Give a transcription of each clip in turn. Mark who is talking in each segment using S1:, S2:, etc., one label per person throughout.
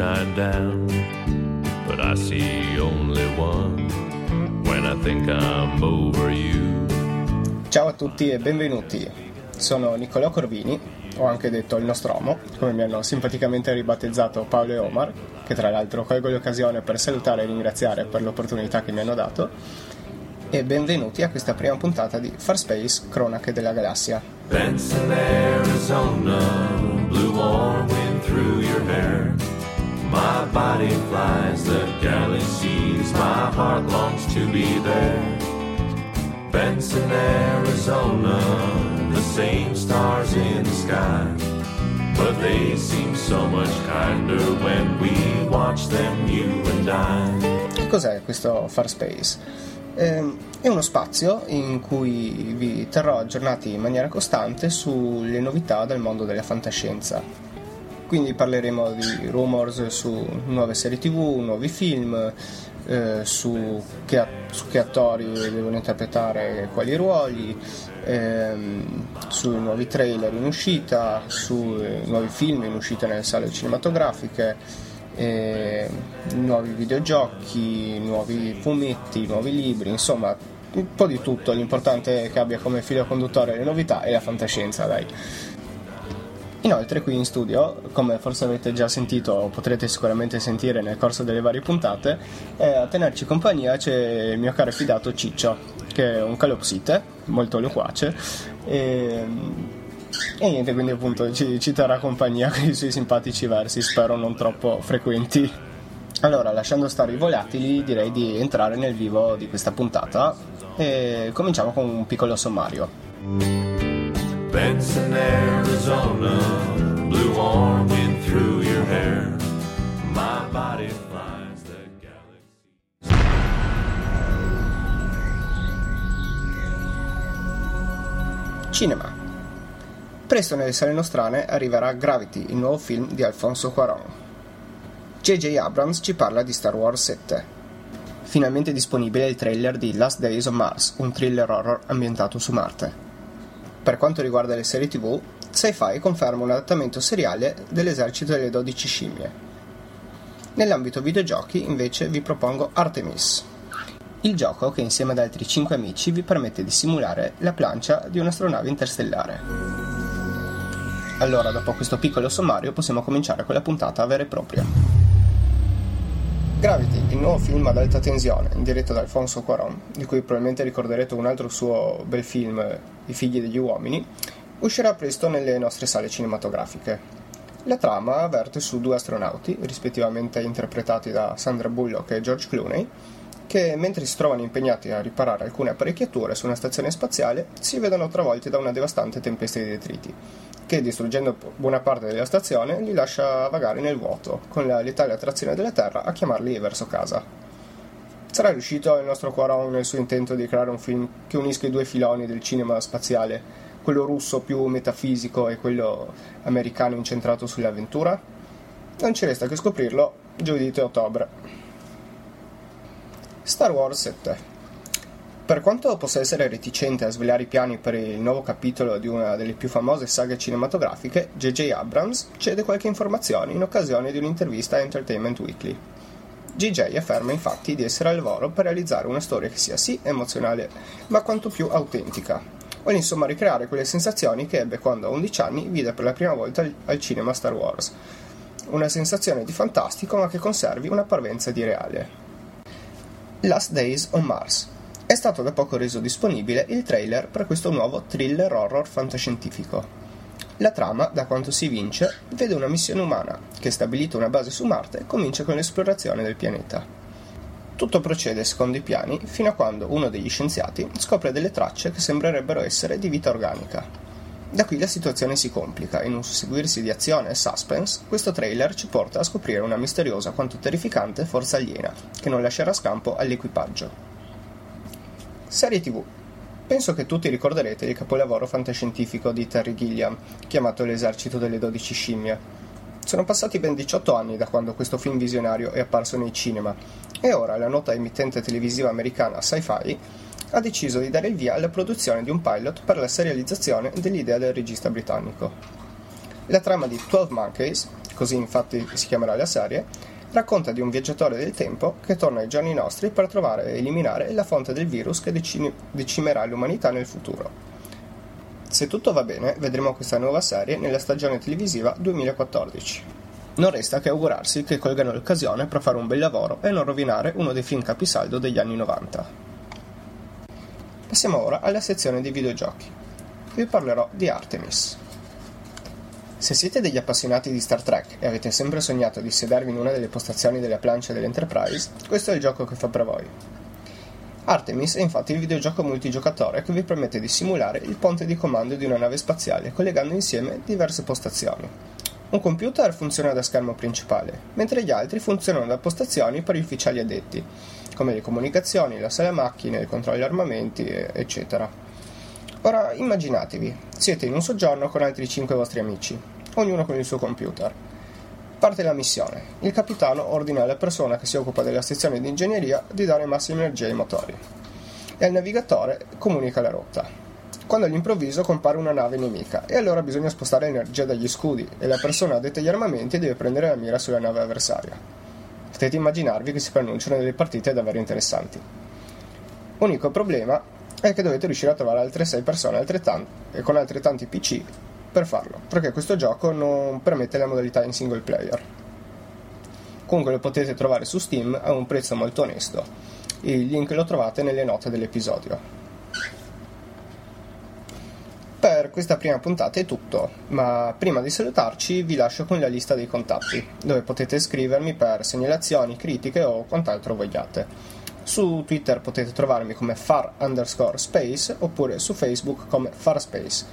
S1: Sunshine down, but I see only one when I think I'm over you.
S2: Ciao a tutti e benvenuti. Sono Niccolò Corvini, o anche detto il Nostromo, come mi hanno simpaticamente ribattezzato Paolo e Omar, che tra l'altro colgo l'occasione per salutare e ringraziare per l'opportunità che mi hanno dato. E benvenuti a questa prima puntata di Far Space Cronache della Galassia.
S1: Benson, Arizona, blue warm wind through your hair. My body flies the galaxies, my heart longs to be there. Benson, Arizona, the same stars in the sky. But they seem so much kinder when we watch them, you and I.
S2: Che cos'è questo Far Space? Ehm, È uno spazio in cui vi terrò aggiornati in maniera costante sulle novità del mondo della fantascienza. Quindi parleremo di rumors su nuove serie tv, nuovi film, eh, su, che, su, che, attori devono interpretare quali ruoli, ehm, su nuovi trailer in uscita, su eh, nuovi film in uscita nelle sale cinematografiche, eh, nuovi videogiochi, nuovi fumetti, nuovi libri, insomma un po' di tutto, l'importante è che abbia come filo conduttore le novità e la fantascienza, dai. Inoltre qui in studio, come forse avete già sentito o potrete sicuramente sentire nel corso delle varie puntate, eh, a tenerci compagnia c'è il mio caro fidato Ciccio, che è un calopsite, molto loquace, e, e niente, quindi appunto ci, ci terrà compagnia con i suoi simpatici versi, spero non troppo frequenti. Allora, lasciando stare i volatili, direi di entrare nel vivo di questa puntata e cominciamo con un piccolo sommario.
S1: Benson, Arizona, blue warm wind through your hair. My body flies the galaxy.
S2: Cinema. Presto nelle sale nostrane arriverà Gravity, il nuovo film di Alfonso Cuarón. J.J. Abrams ci parla di Star Wars 7. Finalmente disponibile il trailer di Last Days on Mars, un thriller horror ambientato su Marte. Per quanto riguarda le serie tv, Sci-Fi conferma un adattamento seriale dell'esercito delle 12 scimmie. Nell'ambito videogiochi, invece, vi propongo Artemis, il gioco che insieme ad altri 5 amici vi permette di simulare la plancia di un'astronave interstellare. Allora, dopo questo piccolo sommario, possiamo cominciare con la puntata vera e propria. Gravity, il nuovo film ad alta tensione, diretto da Alfonso Cuarón, di cui probabilmente ricorderete un altro suo bel film, I figli degli uomini, uscirà presto nelle nostre sale cinematografiche. La trama avverte su due astronauti, rispettivamente interpretati da Sandra Bullock e George Clooney, che mentre si trovano impegnati a riparare alcune apparecchiature su una stazione spaziale, si vedono travolti da una devastante tempesta di detriti, che distruggendo buona parte della stazione li lascia vagare nel vuoto, con la letale attrazione della Terra a chiamarli verso casa. Sarà riuscito il nostro Quaron nel suo intento di creare un film che unisca i due filoni del cinema spaziale, quello russo più metafisico e quello americano incentrato sull'avventura? Non ci resta che scoprirlo giovedì 3 ottobre. Star Wars 7 per quanto possa essere reticente a svelare i piani per il nuovo capitolo di una delle più famose saghe cinematografiche, J.J. Abrams cede qualche informazione in occasione di un'intervista a Entertainment Weekly. GJ afferma infatti di essere al lavoro per realizzare una storia che sia sì emozionale, ma quanto più autentica. Vuole insomma ricreare quelle sensazioni che ebbe quando a 11 anni vide per la prima volta al cinema Star Wars. Una sensazione di fantastico ma che conservi una parvenza di reale. Last Days on Mars. È stato da poco reso disponibile il trailer per questo nuovo thriller horror fantascientifico. La trama, da quanto si vince, vede una missione umana che, stabilita una base su Marte, comincia con l'esplorazione del pianeta. Tutto procede secondo i piani fino a quando uno degli scienziati scopre delle tracce che sembrerebbero essere di vita organica. Da qui la situazione si complica, in un susseguirsi di azione e suspense, questo trailer ci porta a scoprire una misteriosa quanto terrificante forza aliena, che non lascerà scampo all'equipaggio. Serie TV Penso che tutti ricorderete il capolavoro fantascientifico di Terry Gilliam, chiamato L'esercito delle dodici scimmie. Sono passati ben 18 anni da quando questo film visionario è apparso nei cinema e ora la nota emittente televisiva americana Sci-Fi ha deciso di dare il via alla produzione di un pilot per la serializzazione dell'idea del regista britannico. La trama di 12 Monkeys, così infatti si chiamerà la serie, racconta di un viaggiatore del tempo che torna ai giorni nostri per trovare e eliminare la fonte del virus che decine- decimerà l'umanità nel futuro. Se tutto va bene, vedremo questa nuova serie nella stagione televisiva 2014. Non resta che augurarsi che colgano l'occasione per fare un bel lavoro e non rovinare uno dei film capisaldo degli anni 90. Passiamo ora alla sezione dei videogiochi. Vi parlerò di Artemis. Se siete degli appassionati di Star Trek e avete sempre sognato di sedervi in una delle postazioni della plancia dell'Enterprise, questo è il gioco che fa per voi. Artemis è infatti il videogioco multigiocatore che vi permette di simulare il ponte di comando di una nave spaziale collegando insieme diverse postazioni. Un computer funziona da schermo principale, mentre gli altri funzionano da postazioni per gli ufficiali addetti, come le comunicazioni, la sala macchine, il controllo armamenti, eccetera. Ora immaginatevi, siete in un soggiorno con altri 5 vostri amici, ognuno con il suo computer. Parte la missione. Il capitano ordina alla persona che si occupa della sezione di ingegneria di dare massima energia ai motori. E al navigatore comunica la rotta. Quando all'improvviso compare una nave nemica e allora bisogna spostare energia dagli scudi e la persona addetta agli armamenti deve prendere la mira sulla nave avversaria. Potete immaginarvi che si pronunciano delle partite davvero interessanti. Unico problema è che dovete riuscire a trovare altre 6 persone altrettanti, con altrettanti PC per farlo, perché questo gioco non permette la modalità in single player. Comunque lo potete trovare su Steam a un prezzo molto onesto. Il link lo trovate nelle note dell'episodio. Per questa prima puntata è tutto, ma prima di salutarci vi lascio con la lista dei contatti, dove potete scrivermi per segnalazioni, critiche o quant'altro vogliate. Su Twitter potete trovarmi come far underscore space oppure su Facebook come farspace.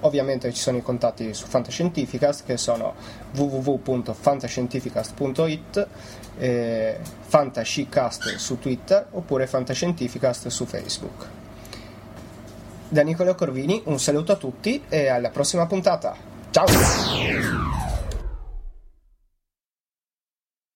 S2: Ovviamente ci sono i contatti su Fantascientificast che sono www.fantascientificast.it, eh, Fantascicast su Twitter oppure Fantascientificast su Facebook. Da Nicola Corvini un saluto a tutti e alla prossima puntata. Ciao!